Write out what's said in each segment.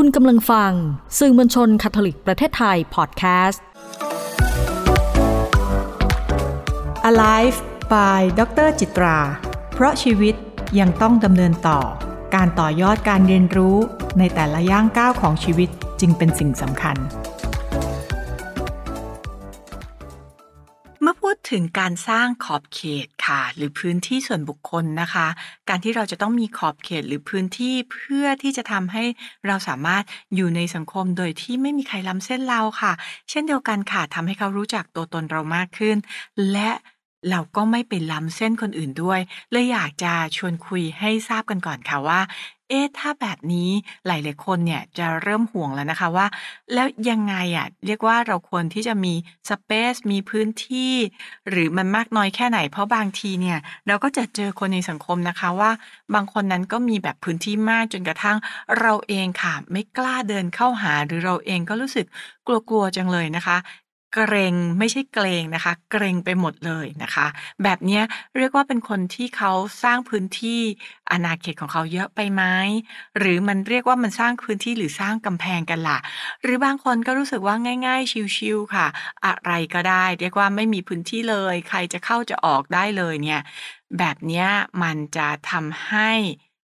คุณกำลังฟัง สื่อมวลชนคาทอลิกประเทศไทยพอดแคสต์ Alive by ดรจิตรา เพราะชีวิตยังต้องดำเนินต่อ การต่อยอดการเรียนรู้ในแต่ละย่างก้าวของชีวิตจึงเป็นสิ่งสำคัญ เมื่อพูดถึงการสร้างขอบเขต ค่ะ หรือพื้นที่ส่วนบุคคลนะคะ การที่เราจะต้องมีขอบเขตหรือพื้นที่เพื่อที่จะทำให้เราสามารถอยู่ในสังคมโดยที่ไม่มีใครล้ำเส้นเราค่ะ เช่นเดียวกันค่ะทำให้เขารู้จักตัวตนเรามากขึ้น และเราก็ไม่ไปล้ำเส้นคนอื่นด้วยเลยอยากจะชวนคุยให้ทราบกันก่อนค่ะว่า เอ๊ะ ถ้าแบบนี้หลาย ๆ คนเนี่ยจะเริ่มห่วงแล้วนะคะว่า แล้วยังไงอะ เรียกว่าเราควรที่จะมีสเปซ มีพื้นที่ หรือมันมากน้อยแค่ไหน เพราะบางทีเนี่ยเราก็จะเจอคนในสังคมนะคะว่า บางคนนั้นก็มีแบบพื้นที่มากจนกระทั่งเราเองค่ะ ไม่กล้าเดินเข้าหา หรือเราเองก็รู้สึกกลัว ๆ จังเลยนะคะ เกรงไม่ใช่เกรงนะคะ เกรงไปหมดเลยนะคะ แบบนี้เรียกว่าเป็นคนที่เขาสร้างพื้นที่อาณาเขตของเขาเยอะไปไหมหรือมันเรียกว่ามันสร้างพื้นที่หรือสร้างกำแพงกันล่ะ หรือบางคนก็รู้สึกว่าง่าย ๆ ชิลๆค่ะ อะไรก็ได้ เรียกว่าไม่มีพื้นที่เลย ใครจะเข้าจะออกได้เลยเนี่ย แบบนี้มันจะทำให้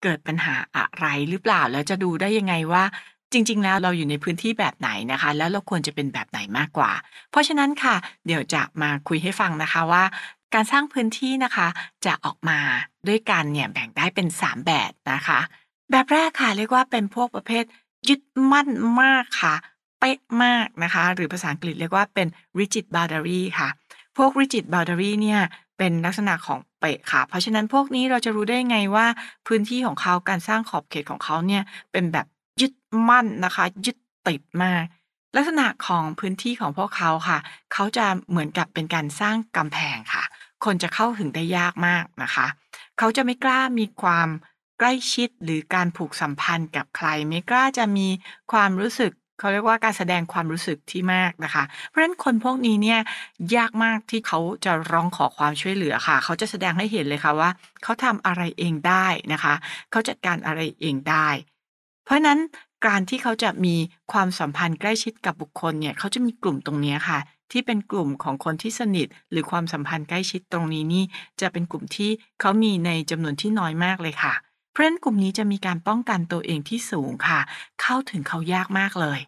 เกิดปัญหาอะไรหรือเปล่าแล้วจะดูได้ยังไงว่า จริง ๆ แล้วเราอยู่ในพื้นที่แบบไหนนะคะ แล้วเราควรจะเป็นแบบไหนมากกว่า เพราะฉะนั้นค่ะ เดี๋ยวจะมาคุยให้ฟังนะคะว่า การสร้างพื้นที่นะคะจะออกมาด้วยกันเนี่ยแบ่งได้เป็น 3 แบบนะคะ แบบแรกค่ะเรียกว่าเป็นพวกประเภทยึดมั่นมากค่ะเป๊ะมากนะคะ หรือภาษาอังกฤษเรียกว่าเป็น rigid boundary ค่ะ พวก rigid boundary เนี่ยเป็นลักษณะของเป๊ะค่ะ เพราะฉะนั้นพวกนี้เราจะรู้ได้ไงว่าพื้นที่ของเขาการสร้างขอบเขตของเขาเนี่ยเป็นแบบ มั่นนะคะ ยึดติดมาก ลักษณะของพื้นที่ของพวกเขาค่ะ เขาจะเหมือนกับเป็นการสร้างกำแพงค่ะ คนจะเข้าถึงได้ยากมากนะคะ เขาจะไม่กล้ามีความใกล้ชิดหรือการผูกสัมพันธ์กับใคร ไม่กล้าจะมีความรู้สึกเขาเรียกว่าการแสดงความรู้สึกที่มากนะคะ เพราะฉะนั้นคนพวกนี้เนี่ยยากมากที่เขาจะร้องขอความช่วยเหลือค่ะ เขาจะแสดงให้เห็นเลยค่ะว่า เขาทำอะไรเองได้นะคะ เขาจัดการอะไรเองได้ เพราะฉะนั้น การที่เขาจะมีความสัมพันธ์ใกล้ชิดกับบุคคลเนี่ยเขาจะมีกลุ่มตรงนี้ค่ะ ที่เป็นกลุ่มของคนที่สนิท หรือความสัมพันธ์ใกล้ชิดตรงนี้นี่จะเป็นกลุ่มที่เขามีในจำนวนที่น้อยมากเลยค่ะ เพราะฉะนั้นกลุ่มนี้จะมีการป้องกันตัวเองที่สูงค่ะ เข้าถึงเขายากมากเลย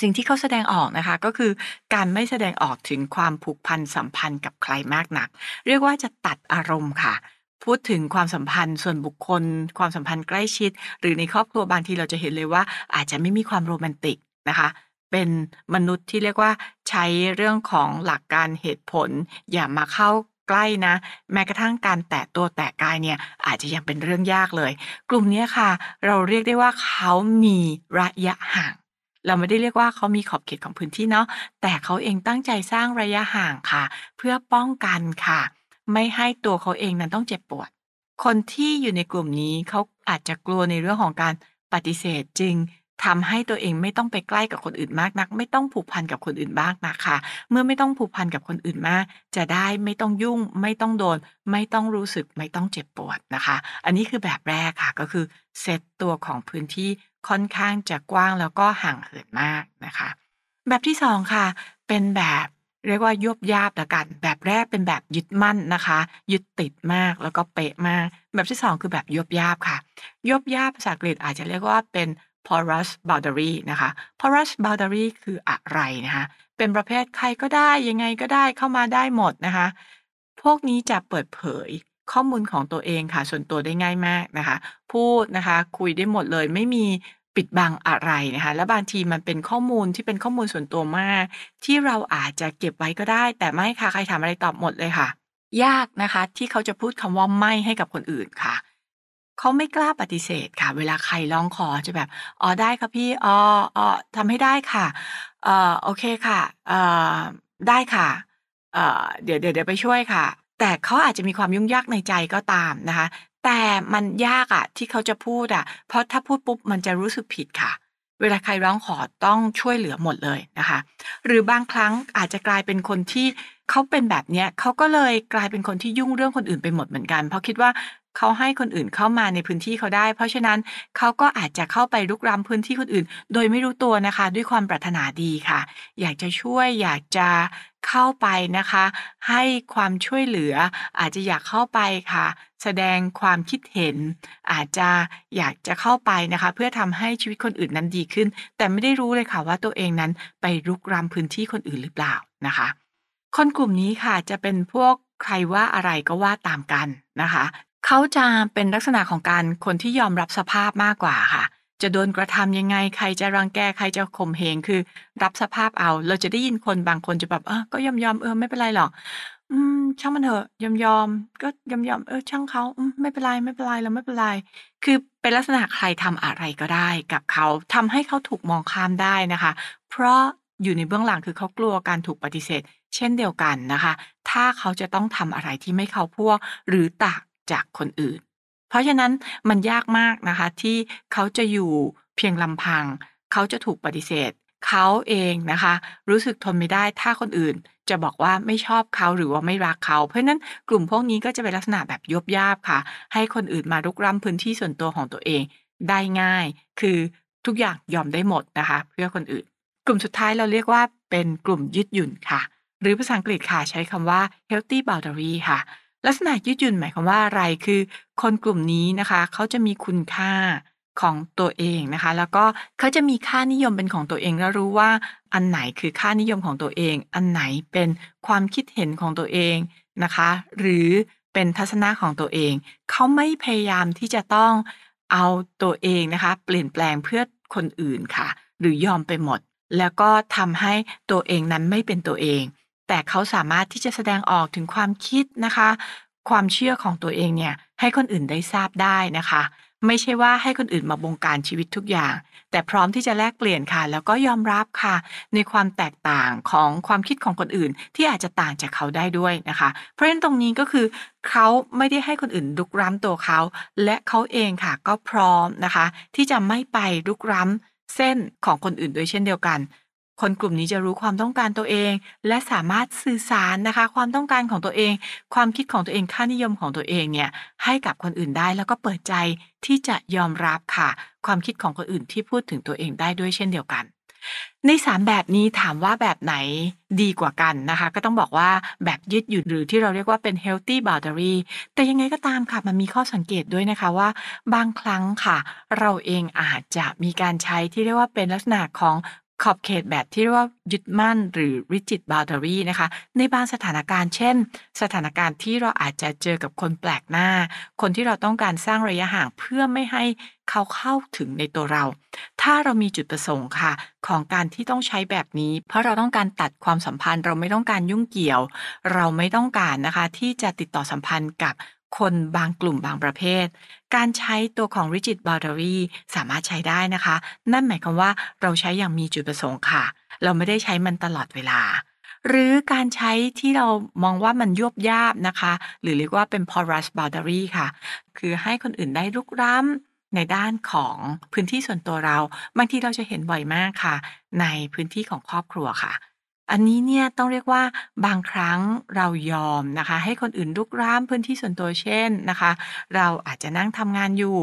สิ่งที่เขาแสดงออกนะคะก็คือ การไม่แสดงออกถึงความผูกพันสัมพันธ์กับใครมากนัก เรียกว่าจะตัดอารมณ์ค่ะ พูดถึงความสัมพันธ์ส่วนบุคคล ความสัมพันธ์ใกล้ชิด หรือในครอบครัวบางทีเราจะเห็นเลยว่า อาจจะไม่มีความโรแมนติกนะคะเป็นมนุษย์ที่เรียกว่าใช้เรื่องของหลักการเหตุผล อย่ามาเข้าใกล้นะ แม้กระทั่งการแตะตัวแตะกายเนี่ยอาจจะยังเป็นเรื่องยากเลย กลุ่มนี้ค่ะ เราเรียกได้ว่าเขามีระยะห่าง เราไม่ได้เรียกว่าเขามีขอบเขตของพื้นที่เนาะแต่เขาเองตั้งใจสร้างระยะห่างค่ะ เพื่อป้องกันค่ะ ไม่ให้ตัวเขาเองนั้นต้องเจ็บปวด คนที่อยู่ในกลุ่มนี้เขาอาจจะกลัวในเรื่องของการปฏิเสธจึงทำให้ตัวเองไม่ต้องไปใกล้กับคนอื่นมากนัก ไม่ต้องผูกพันกับคนอื่นมากนักค่ะเมื่อไม่ต้องผูกพันกับคนอื่นมาก จะได้ไม่ต้องยุ่ง ไม่ต้องโดน ไม่ต้องรู้สึกไม่ต้องเจ็บปวดนะคะ อันนี้คือแบบแรกค่ะก็คือเซตตัวของพื้นที่ค่อนข้างจะกว้างแล้วก็ห่างเหินมากนะคะ แบบที่สองค่ะ เป็นแบบ เรียกว่ายวบยาบละกัน แบบแรกเป็นแบบยึดมั่นนะคะ ยึดติดมากแล้วก็เป๊ะมาก แบบที่สองคือแบบยวบยาบค่ะยวบยาบภาษาอังกฤษอาจจะเรียกว่าเป็น porous boundary นะคะ porous boundary คืออะไรนะคะ เป็นประเภทใครก็ได้ยังไงก็ได้เข้ามาได้หมดนะคะ พวกนี้จะเปิดเผยข้อมูลของตัวเองค่ะ ส่วนตัวได้ง่ายมากนะคะ พูดนะคะ คุยได้หมดเลยไม่มี ปิดบังอะไรนะคะและบางทีมันเป็นข้อมูลที่เป็นข้อมูลส่วนตัวมาก ที่เราอาจจะเก็บไว้ก็ได้ แต่ไม่ค่ะใครถามอะไรตอบหมดเลยค่ะ ยากนะคะ ที่เขาจะพูดคำว่าไม่ให้กับคนอื่นค่ะ เขาไม่กล้าปฏิเสธค่ะ เวลาใครร้องขอจะแบบอ๋อได้ค่ะพี่อ๋ออ๋อทำให้ได้ค่ะเอ่อโอเคค่ะเอ่อได้ค่ะเอ่อเดี๋ยวเดี๋ยวเดี๋ยวไปช่วยค่ะ แต่เขาอาจจะมีความยุ่งยากในใจก็ตามนะคะ แต่มันยากอะที่เขาจะพูดอะเพราะถ้าพูดปุ๊บมันจะรู้สึกผิดค่ะ เวลาใครร้องขอต้องช่วยเหลือหมดเลยนะคะ หรือบางครั้งอาจจะกลายเป็นคนที่เขาเป็นแบบเนี้ยเขาก็เลยกลายเป็นคนที่ยุ่งเรื่องคนอื่นไปหมดเหมือนกัน เพราะคิดว่า เขาให้คนอื่นเข้ามาในพื้นที่เขาได้ เพราะฉะนั้นเขาก็อาจจะเข้าไปรุกล้ำพื้นที่คนอื่น โดยไม่รู้ตัวนะคะ ด้วยความปรารถนาดีค่ะ อยากจะช่วยอยากจะเข้าไปนะคะ ให้ความช่วยเหลือ อาจจะอยากเข้าไปค่ะ แสดงความคิดเห็น อาจจะอยากจะเข้าไปนะคะ เพื่อทำให้ชีวิตคนอื่นนั้นดีขึ้น แต่ไม่ได้รู้เลยค่ะว่าตัวเองนั้นไปรุกล้ำพื้นที่คนอื่นหรือเปล่านะคะ คนกลุ่มนี้ค่ะจะเป็นพวกใครว่าอะไรก็ว่าตามกันนะคะ เขาจะเป็นลักษณะของการคนที่ยอมรับสภาพมากกว่าค่ะ จะโดนกระทำยังไง ใครจะรังแก ใครจะข่มเหง คือ รับสภาพเอา เราจะได้ยินคนบางคนจะแบบเออก็ยอมๆเออไม่เป็นไรหรอก อืม ช่างมันเถอะ ยอมๆก็ยอมๆเออ ช่างเขาอืมไม่เป็นไรไม่เป็นไรเราไม่เป็นไร คือเป็นลักษณะใครทำอะไรก็ได้ กับเขาทำให้เขาถูกมองข้ามได้นะคะ เพราะอยู่ในเบื้องหลังคือเขากลัวการถูกปฏิเสธ เช่นเดียวกันนะคะ ถ้าเขาจะต้องทำอะไรที่ไม่เข้าพวก หรือต่าง จากคนอื่น เพราะฉะนั้นมันยากมากนะคะที่เขาจะอยู่เพียงลำพัง เขาจะถูกปฏิเสธ เขาเองนะคะ รู้สึกทนไม่ได้ถ้าคนอื่น จะบอกว่าไม่ชอบเขาหรือว่าไม่รักเขา เพราะนั้นกลุ่มพวกนี้ก็จะเป็นลักษณะแบบยบยาบค่ะ ให้คนอื่นมารุกล้ำพื้นที่ส่วนตัวของตัวเองได้ง่าย คือทุกอย่างยอมได้หมดนะคะ เพื่อคนอื่น กลุ่มสุดท้ายเราเรียกว่าเป็นกลุ่มยืดหยุ่นค่ะ หรือภาษาอังกฤษค่ะใช้คำว่า healthy boundary ค่ะ ลักษณะยืดหยุ่นหมายความว่าอะไรคือ คนกลุ่มนี้นะคะ เขาจะมีคุณค่าของตัวเองนะคะ แล้วก็เขาจะมีค่านิยมเป็นของตัวเองแล้วรู้ว่าอันไหนคือค่านิยมของตัวเอง อันไหนเป็นความคิดเห็นของตัวเองนะคะ หรือเป็นทัศนะของตัวเอง เขาไม่พยายามที่จะต้องเอาตัวเองนะคะ เปลี่ยนแปลงเพื่อคนอื่นค่ะ หรือยอมไปหมด แล้วก็ทำให้ตัวเองนั้นไม่เป็นตัวเอง แต่เขาสามารถที่จะแสดงออกถึงความคิดนะคะ ความเชื่อของตัวเองเนี่ยให้คนอื่นได้ทราบได้นะคะ ไม่ใช่ว่าให้คนอื่นมาบงการชีวิตทุกอย่าง แต่พร้อมที่จะแลกเปลี่ยนค่ะ แล้วก็ยอมรับค่ะ ในความแตกต่างของความคิดของคนอื่น ที่อาจจะต่างจากเขาได้ด้วยนะคะ เพราะฉะนั้นตรงนี้ก็คือเขาไม่ได้ให้คนอื่นลุกล้ำตัวเขา และเขาเองค่ะก็พร้อมนะคะ ที่จะไม่ไปลุกล้ำเส้นของคนอื่นด้วยเช่นเดียวกัน คนกลุ่มนี้จะรู้ความต้องการตัวเอง และสามารถสื่อสารนะคะ ความต้องการของตัวเอง ความคิดของตัวเองค่านิยมของตัวเองเนี่ยให้กับคนอื่นได้แล้วก็เปิดใจที่จะยอมรับค่ะ ความคิดของคนอื่นที่พูดถึงตัวเองได้ด้วยเช่นเดียวกัน ใน 3 แบบนี้ถามว่าแบบไหนดีกว่ากันนะคะ ก็ต้องบอกว่าแบบยืดหยุ่นหรือที่เราเรียกว่าเป็น healthy boundary แต่ยังไงก็ตามค่ะ มันมีข้อสังเกตด้วยนะคะว่า บางครั้งค่ะ เราเองอาจจะมีการใช้ที่เรียกว่าเป็นลักษณะของ ขอบเขตแบบที่เรียกว่ายึดมั่นหรือ rigid boundary นะคะ ในบางสถานการณ์เช่น สถานการณ์ที่เราอาจจะเจอกับคนแปลกหน้า คนที่เราต้องการสร้างระยะห่างเพื่อไม่ให้เขาเข้าถึงในตัวเรา ถ้าเรามีจุดประสงค์ค่ะ ของการที่ต้องใช้แบบนี้ เพราะเราต้องการตัดความสัมพันธ์ เราไม่ต้องการยุ่งเกี่ยว เราไม่ต้องการนะคะ ที่จะติดต่อสัมพันธ์กับ คนบางกลุ่มบางประเภท การใช้ตัวของ rigid boundary สามารถใช้ได้นะคะ นั่นหมายความว่าเราใช้อย่างมีจุดประสงค์ค่ะ เราไม่ได้ใช้มันตลอดเวลา หรือการใช้ที่เรามองว่ามันยวบยาบนะคะ หรือเรียกว่าเป็น porous boundary ค่ะ คือให้คนอื่นได้ลุกล้ำในด้านของพื้นที่ส่วนตัวเรา บางทีเราจะเห็นบ่อยมากค่ะ ในพื้นที่ของครอบครัวค่ะ อันนี้เนี่ยต้องเรียกว่าบางครั้งเรายอมนะคะ ให้คนอื่นลุกล้ำพื้นที่ส่วนตัวเช่นนะคะ เราอาจจะนั่งทำงานอยู่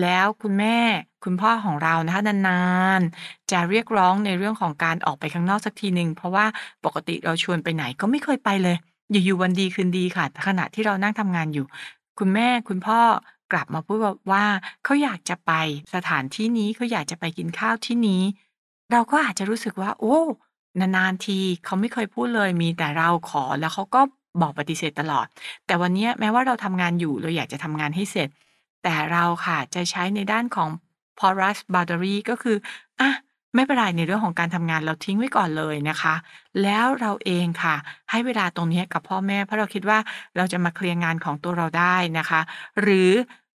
แล้วคุณแม่คุณพ่อของเรานะคะนานๆจะเรียกร้องในเรื่องของการออกไปข้างนอกสักทีหนึ่งเพราะว่าปกติเราชวนไปไหนก็ไม่เคยไปเลย อยู่ๆวันดีคืนดีค่ะขณะที่เรานั่งทำงานอยู่ คุณแม่คุณพ่อกลับมาพูดว่าเขาอยากจะไปสถานที่นี้เขาอยากจะไปกินข้าวที่นี้ เราก็อาจจะรู้สึกว่า โอ้ นานๆทีเขาไม่เคยพูดเลย มีแต่เราขอแล้วเขาก็บอกปฏิเสธตลอด แต่วันนี้แม้ว่าเราทำงานอยู่เราอยากจะทำงานให้เสร็จ แต่เราค่ะจะใช้ในด้านของ porous boundary ก็คืออะไม่เป็นไรในเรื่องของการทำงานเราทิ้งไว้ก่อนเลยนะคะ แล้วเราเองค่ะ ให้เวลาตรงนี้กับพ่อแม่ เพราะเราคิดว่าเราจะมาเคลียร์งานของตัวเราได้นะคะ หรือ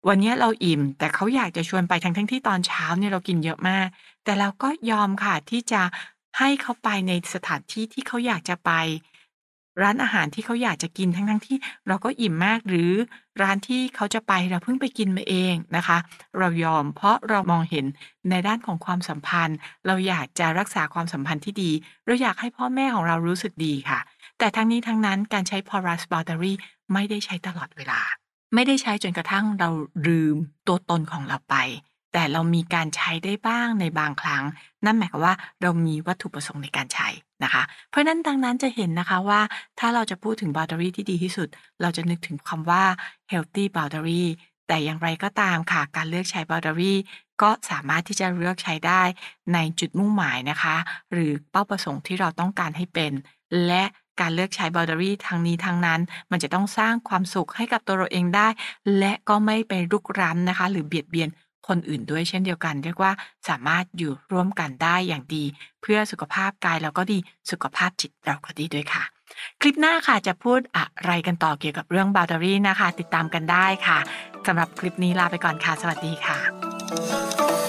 วันนี้เราอิ่ม แต่เขาอยากจะชวนไปทั้งๆที่ตอนเช้าเนี่ยเรากินเยอะมาก แต่เราก็ยอมค่ะที่จะ ให้เขาไปในสถานที่ที่เขาอยากจะไป ร้านอาหารที่เขาอยากจะกินทั้งๆที่เราก็อิ่มมากหรือร้านที่เขาจะไปเราเพิ่งไปกินมาเองนะคะ เรายอมเพราะเรามองเห็นในด้านของความสัมพันธ์ เราอยากจะรักษาความสัมพันธ์ที่ดี เราอยากให้พ่อแม่ของเรารู้สึกดีค่ะ แต่ทั้งนี้ทั้งนั้นการใช้ porous boundary ไม่ได้ใช้ตลอดเวลา ไม่ได้ใช้จนกระทั่งเราลืมตัวตนของเราไป แต่เรามีการใช้ได้บ้างในบางครั้ง นั่นหมายความว่าเรามีวัตถุประสงค์ในการใช้นะคะ เพราะนั้นดังนั้นจะเห็นนะคะว่าถ้าเราจะพูดถึง boundary ที่ดีที่สุด เราจะนึกถึงคำว่า healthy boundary แต่อย่างไรก็ตามค่ะ การเลือกใช้ boundary ก็สามารถที่จะเลือกใช้ได้ในจุดมุ่งหมายนะคะ หรือเป้าประสงค์ที่เราต้องการให้เป็น และการเลือกใช้ boundary ทั้งนี้ทั้งนั้น มันจะต้องสร้างความสุขให้กับตัวเราเองได้ และก็ไม่ไปรุกร้ำนะคะ หรือเบียดเบียน คนอื่นด้วยเช่นเดียวกัน เรียกว่าสามารถอยู่ร่วมกันได้อย่างดี เพื่อสุขภาพกายเราก็ดีสุขภาพจิตเราก็ดีด้วยค่ะ คลิปหน้าค่ะจะพูดอะไรกันต่อเกี่ยวกับเรื่อง boundary นะคะ ติดตามกันได้ค่ะสำหรับคลิปนี้ลาไปก่อนค่ะ สวัสดีค่ะ